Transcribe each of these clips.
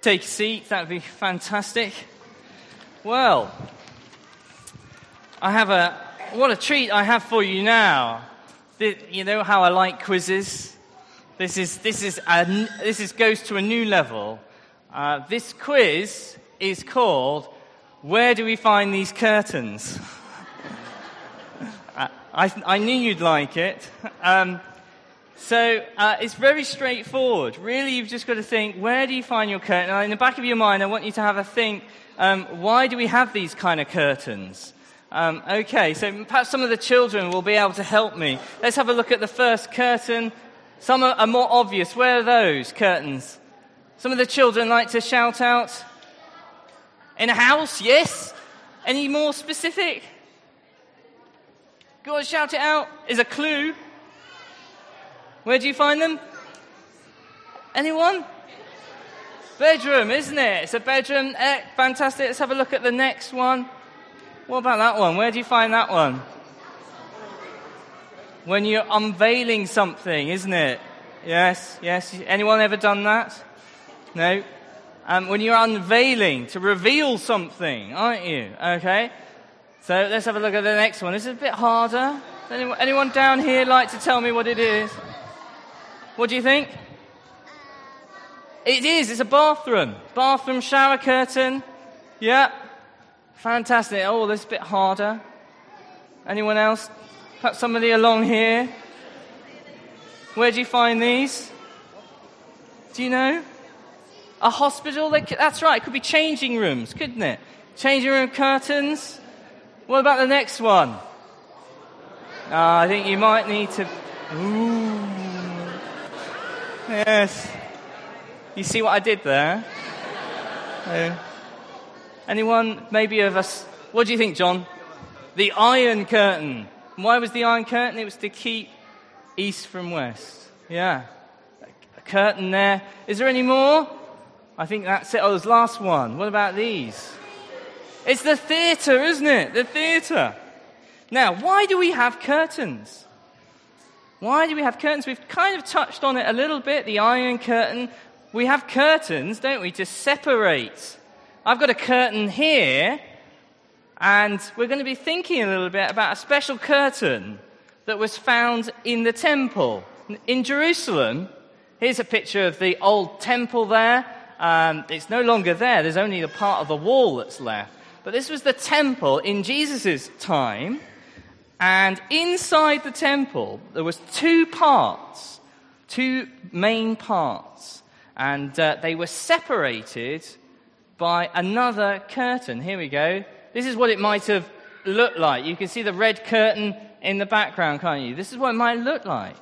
Take a seat, that would be fantastic. Well, I have a, what a treat I have for you now. You know how I like quizzes? This is, this is, a, this is, goes to a new level. Uh, this quiz is called Where Do We Find These Curtains? I, I, knew you'd like it. Um, so uh, it's very straightforward. Really, you've just got to think, where do you find your curtain? Now, in the back of your mind, I want you to have a think, um, why do we have these kind of curtains? Um, okay, so perhaps some of the children will be able to help me. Let's have a look at the first curtain. Some are, are more obvious. Where are those curtains? Some of the children like to shout out. In a house, yes. Any more specific? Go on, shout it out. Is a clue. Where do you find them? Anyone? Bedroom, isn't it? It's a bedroom. Eh, fantastic. Let's have a look at the next one. What about that one? Where do you find that one? When you're unveiling something, isn't it? Yes, yes. Anyone ever done that? No? Um, when you're unveiling to reveal something, aren't you? Okay. So let's have a look at the next one. This is a bit harder. Anyone, anyone down here like to tell me what it is? What do you think? It is. It's a bathroom. Bathroom shower curtain. Yeah. Fantastic. Oh, this is a bit harder. Anyone else? Perhaps somebody along here? Where do you find these? Do you know? A hospital? That's right. It could be changing rooms, couldn't it? Changing room curtains. What about the next one? Uh, I think you might need to. Ooh. Yes. You see what I did there? Uh, anyone, maybe of us? What do you think, John? The Iron Curtain. Why was the Iron Curtain? It was to keep east from west. Yeah. A curtain there. Is there any more? I think that's it. Oh, there's last one. What about these? It's the theatre, isn't it? The theatre. Now, why do we have curtains? Why do we have curtains? We've kind of touched on it a little bit, the iron curtain. We have curtains, don't we, to separate. I've got a curtain here, and we're going to be thinking a little bit about a special curtain that was found in the temple. In Jerusalem, here's a picture of the old temple there. Um, it's no longer there, there's only a part of the wall that's left. But this was the temple in Jesus' time. And inside the temple, there was two parts, two main parts, and uh, they were separated by another curtain. Here we go. This is what it might have looked like. You can see the red curtain in the background, can't you? This is what it might look like.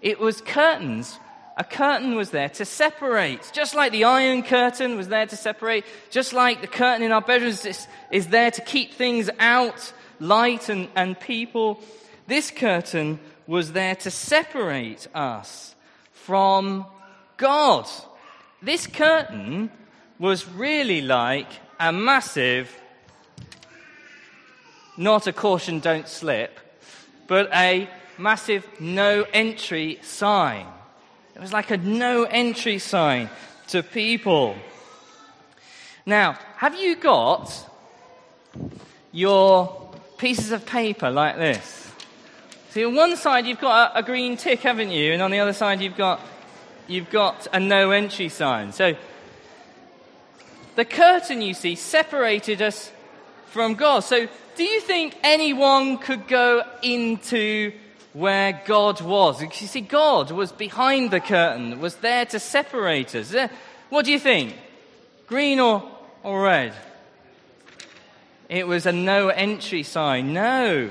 It was curtains. A curtain was there to separate, just like the iron curtain was there to separate, just like the curtain in our bedrooms is, is there to keep things out light and, and people. This curtain was there to separate us from God. This curtain was really like a massive, not a caution don't slip, but a massive no entry sign. It was like a no entry sign to people. Now, have you got your pieces of paper like this. See, on one side you've got a, a green tick, haven't you? And on the other side you've got, you've got a no entry sign. So the curtain, you see, separated us from God. So do you think anyone could go into where God was? You see, God was behind the curtain, was there to separate us. What do you think? Green or, or red? It was a no entry sign. No.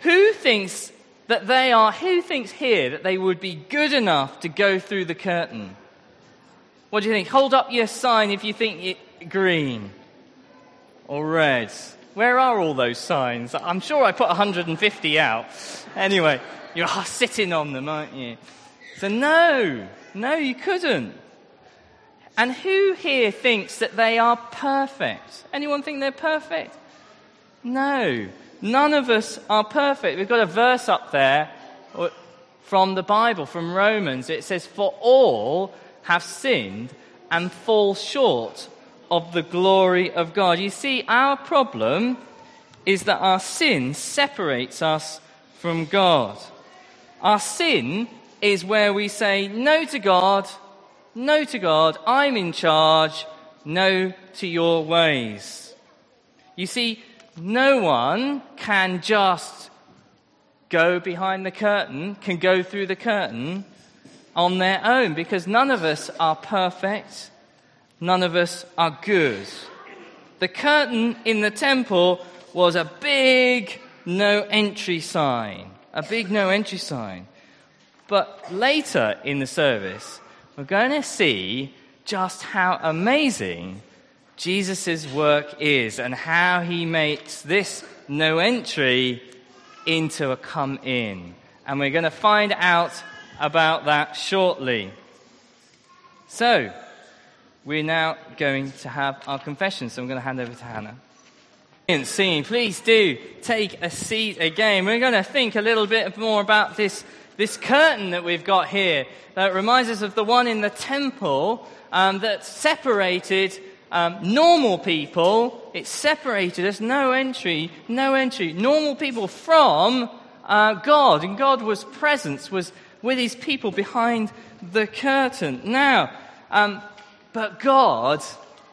Who thinks that they are, who thinks here that they would be good enough to go through the curtain? What do you think? Hold up your sign if you think green or red. Where are all those signs? I'm sure I put 150 out. Anyway, you're sitting on them, aren't you? So, no, no, you couldn't. And who here thinks that they are perfect? Anyone think they're perfect? No. None of us are perfect. We've got a verse up there uh, from the Bible, from Romans. It says, For all have sinned and fall short of the glory of God. You see, our problem is that our sin separates us from God. Our sin is where we say no to God, no to God, I'm in charge, no to your ways. You see, no one can just go behind the curtain, can go through the curtain on their own because none of us are perfect. None of us are good. The curtain in the temple was a big no entry sign. A big no entry sign. But later in the service, we're going to see just how amazing Jesus' work is and how he makes this no entry into a come in. And we're going to find out about that shortly. So, we're now going to have our confession. So I'm going to hand over to Hannah. And singing, please do take a seat again. We're going to think a little bit more about this, this curtain that we've got here that reminds us of the one in the temple um, that separated um, normal people. It separated us, no entry, no entry, normal people from uh, God. And God was presence, was with his people behind the curtain. Now, um, but God,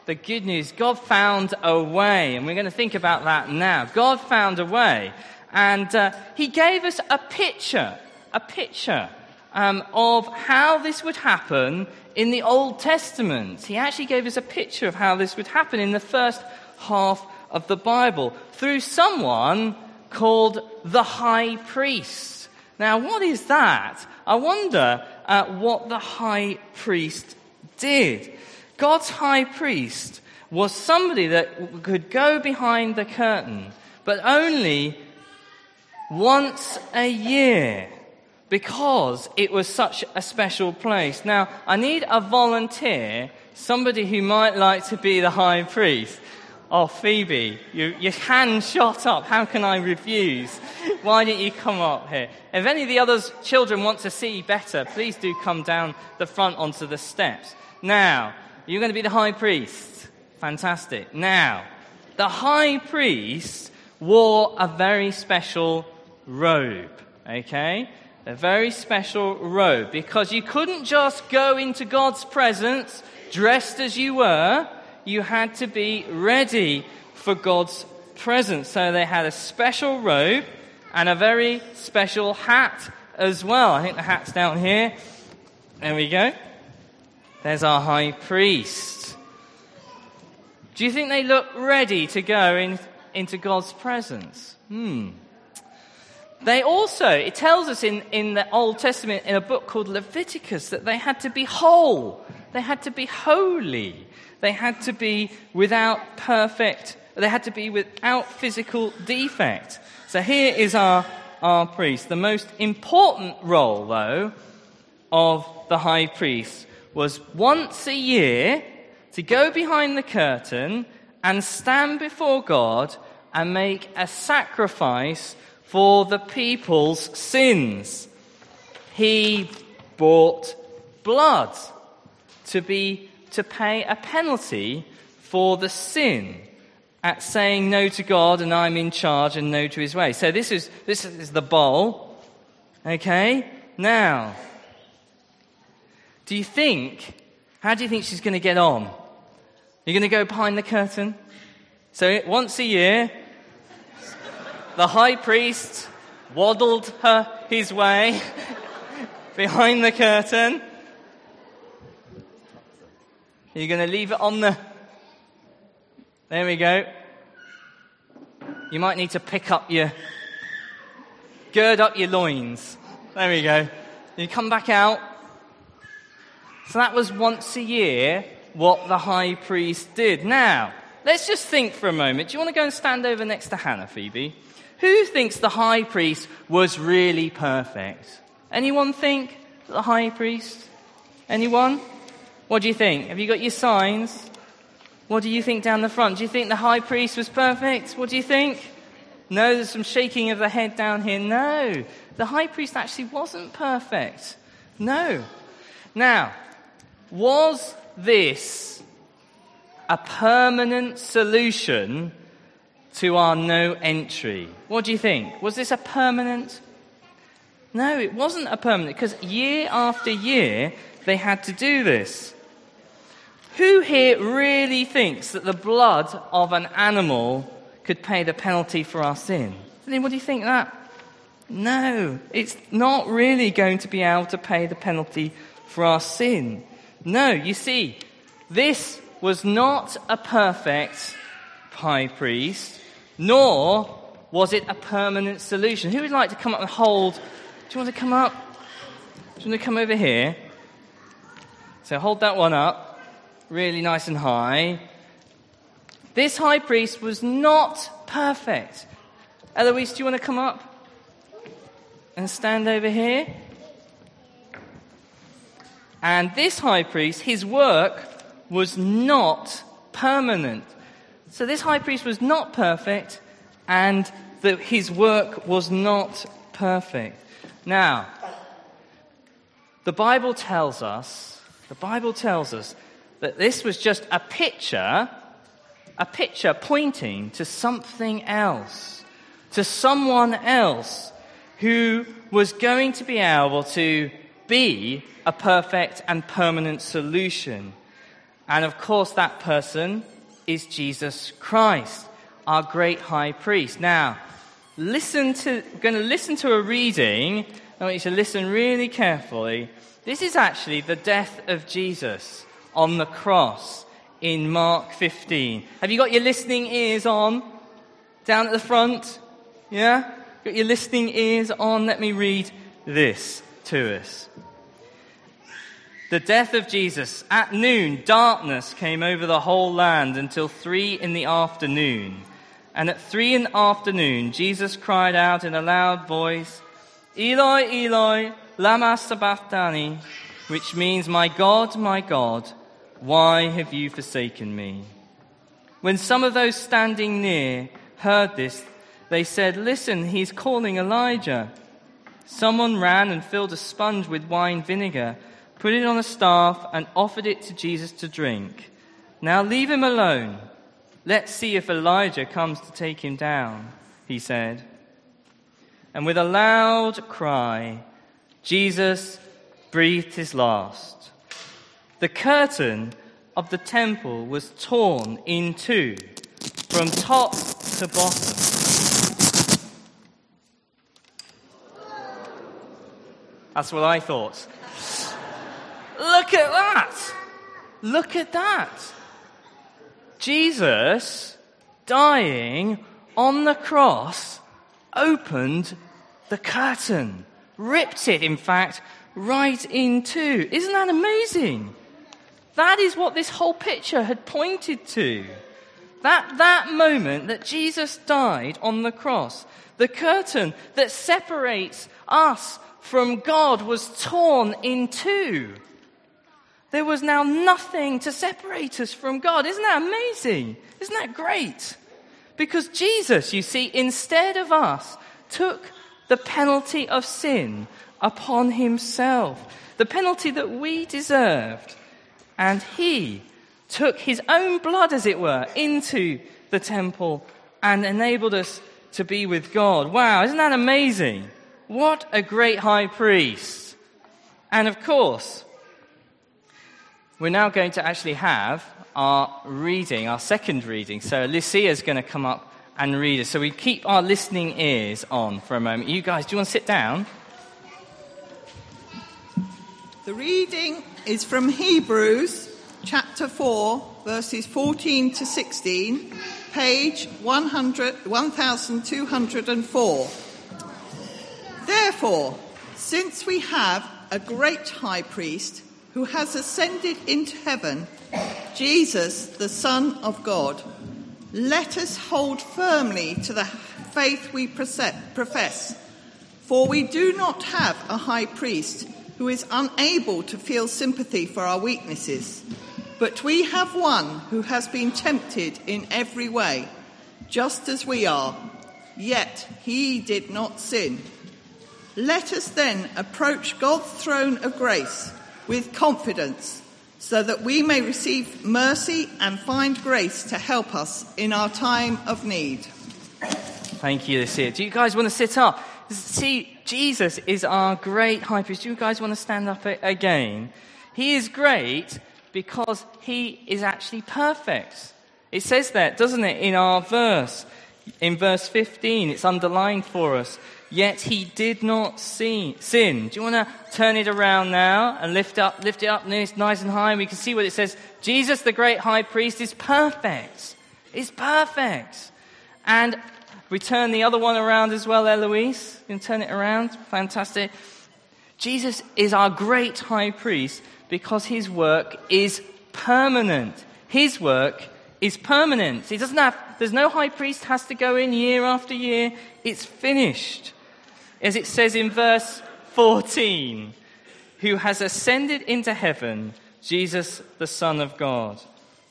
the good news, God found a way, and we're going to think about that now. God found a way, and uh, He gave us a picture, a picture um, of how this would happen in the Old Testament. He actually gave us a picture of how this would happen in the first half of the Bible through someone called the high priest. Now, what is that? I wonder uh, what the high priest did. God's high priest was somebody that could go behind the curtain, but only once a year because it was such a special place. Now, I need a volunteer, somebody who might like to be the high priest. Oh, Phoebe, you, your hand shot up. How can I refuse? Why don't you come up here? If any of the other children want to see better, please do come down the front onto the steps. Now, you're going to be the high priest. Fantastic. Now, the high priest wore a very special robe. Okay? A very special robe because you couldn't just go into God's presence dressed as you were you had to be ready for God's presence. So they had a special robe and a very special hat as well. I think the hat's down here. There we go. There's our high priest. Do you think they look ready to go in, into God's presence? Hmm. They also, it tells us in, in the Old Testament in a book called Leviticus that they had to be whole. They had to be holy. They had to be without perfect, they had to be without physical defect. So here is our, our priest. The most important role, though, of the high priest was once a year to go behind the curtain and stand before God and make a sacrifice for the people's sins. He bought blood to be to pay a penalty for the sin at saying no to God and I'm in charge and no to his way. So this is, this is the bowl. Okay? Now, do you think, how do you think she's going to get on? You're going to go behind the curtain? So once a year, the high priest waddled her his way behind the curtain you're going to leave it on the. There we go. You might need to pick up your. Gird up your loins. There we go. You come back out. So that was once a year what the high priest did. Now, let's just think for a moment. Do you want to go and stand over next to Hannah, Phoebe? Who thinks the high priest was really perfect? Anyone think the high priest? Anyone? What do you think? Have you got your signs? What do you think down the front? Do you think the high priest was perfect? What do you think? No, there's some shaking of the head down here. No, the high priest actually wasn't perfect. No. Now, was this a permanent solution to our no entry? What do you think? Was this a permanent? No, it wasn't a permanent because year after year they had to do this. Who here really thinks that the blood of an animal could pay the penalty for our sin? Anybody think that? No, it's not really going to be able to pay the penalty for our sin. No, you see, this was not a perfect high priest, nor was it a permanent solution. Who would like to come up and hold? Do you want to come up? Do you want to come over here? So hold that one up, really nice and high. This high priest was not perfect. Eloise, do you want to come up and stand over here? And this high priest, his work was not permanent. So this high priest was not perfect, and that his work was not perfect. Now, the Bible tells us, the Bible tells us that this was just a picture, a picture pointing to something else, to someone else who was going to be able to be a perfect and permanent solution. And of course, that person is Jesus Christ, our great high priest. Now, listen to, I'm going to listen to a reading. I want you to listen really carefully. This is actually the death of Jesus on the cross in Mark 15. Have you got your listening ears on? Down at the front? Yeah? Got your listening ears on? Let me read this to us. The death of Jesus. At noon, darkness came over the whole land until three in the afternoon. And at three in the afternoon, Jesus cried out in a loud voice, Eloi, Eloi, lama sabachthani, which means, My God, my God, why have you forsaken me? When some of those standing near heard this, they said, Listen, he's calling Elijah. Someone ran and filled a sponge with wine vinegar put it on a staff, and offered it to Jesus to drink. Now leave him alone. Let's see if Elijah comes to take him down, he said. And with a loud cry, Jesus breathed his last. The curtain of the temple was torn in two from top to bottom. That's what I thought. Look at that. Look at that. Jesus dying on the cross opened the curtain, ripped it, in fact, right in two. Isn't that amazing? That is what this whole picture had pointed to. That, that moment that Jesus died on the cross, the curtain that separates us from God was torn in two. There was now nothing to separate us from God. Isn't that amazing? Isn't that great? Because Jesus, you see, instead of us, took the penalty of sin upon himself, the penalty that we deserved. And he took his own blood, as it were, into the temple and enabled us to be with God. Wow, isn't that amazing? What a great high priest. And of course, we're now going to actually have our reading, our second reading. So Lucia is going to come up and read it. So we keep our listening ears on for a moment. You guys, do you want to sit down? The reading is from Hebrews chapter 4, verses 14 to 16, page 100, 1204. Therefore, since we have a great high priest, who has ascended into heaven, Jesus, the Son of God, let us hold firmly to the faith we profess. For we do not have a high priest who is unable to feel sympathy for our weaknesses, but we have one who has been tempted in every way, just as we are, yet he did not sin. Let us then approach God's throne of grace with confidence so that we may receive mercy and find grace to help us in our time of need. Thank you, Lucia. Do you guys want to sit up? See, Jesus is our great high priest. Do you guys want to stand up again? He is great because he is actually perfect. It says that, doesn't it, in our verse? In verse 15, it's underlined for us. Yet he did not sin. sin. Do you want to turn it around now and lift up, lift it up nice, nice and high? And we can see what it says. Jesus, the great high priest, is perfect. Is perfect. And we turn the other one around as well, Eloise. You can turn it around. Fantastic. Jesus is our great high priest because his work is permanent. His work is permanent. He doesn't have, there's no high priest has to go in year after year. It's finished. As it says in verse 14, who has ascended into heaven, Jesus, the Son of God.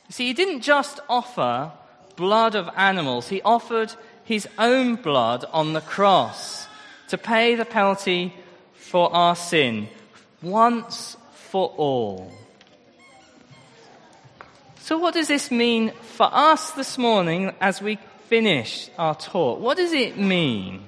See, he didn't just offer blood of animals, he offered his own blood on the cross to pay the penalty for our sin once for all. So, what does this mean for us this morning as we finish our talk? What does it mean?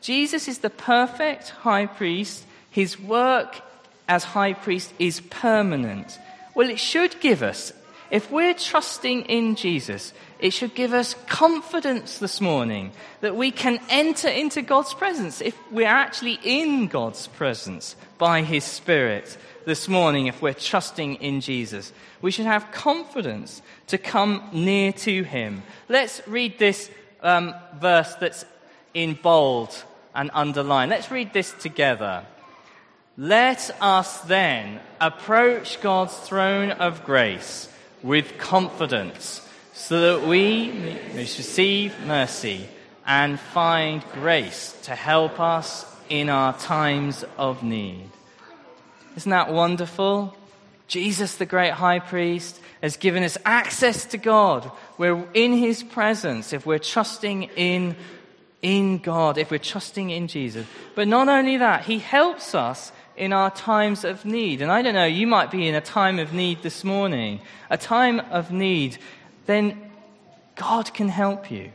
Jesus is the perfect high priest. His work as high priest is permanent. Well, it should give us, if we're trusting in Jesus, it should give us confidence this morning that we can enter into God's presence if we're actually in God's presence by His Spirit this morning, if we're trusting in Jesus. We should have confidence to come near to Him. Let's read this um, verse that's in bold and underlined. Let's read this together. Let us then approach God's throne of grace with confidence so that we may receive mercy and find grace to help us in our times of need. Isn't that wonderful? Jesus, the great high priest, has given us access to God. We're in his presence if we're trusting in, in God, if we're trusting in Jesus. But not only that, he helps us in our times of need. And I don't know, you might be in a time of need this morning, a time of need, then God can help you.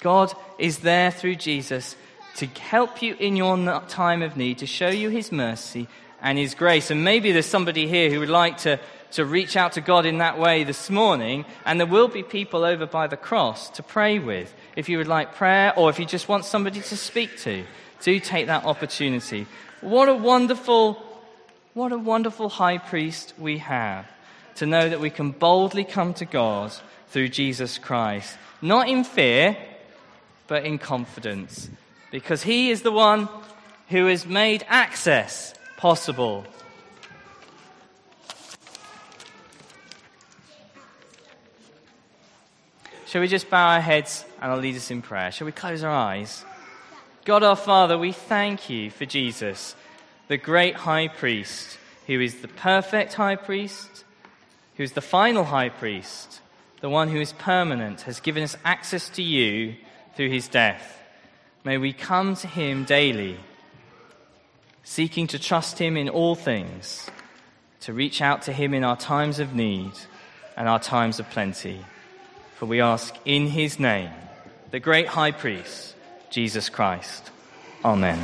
God is there through Jesus to help you in your time of need, to show you his mercy and His grace. And maybe there's somebody here who would like to, to reach out to God in that way this morning, and there will be people over by the cross to pray with. If you would like prayer, or if you just want somebody to speak to, do take that opportunity. What a wonderful, what a wonderful high priest we have to know that we can boldly come to God through Jesus Christ, not in fear, but in confidence, because He is the one who has made access possible. Shall we just bow our heads and I'll lead us in prayer? Shall we close our eyes? God our Father, we thank you for Jesus, the great high priest, who is the perfect high priest, who is the final high priest, the one who is permanent, has given us access to you through his death. May we come to him daily seeking to trust Him in all things, to reach out to Him in our times of need and our times of plenty. For we ask in His name, the great high priest, Jesus Christ. Amen.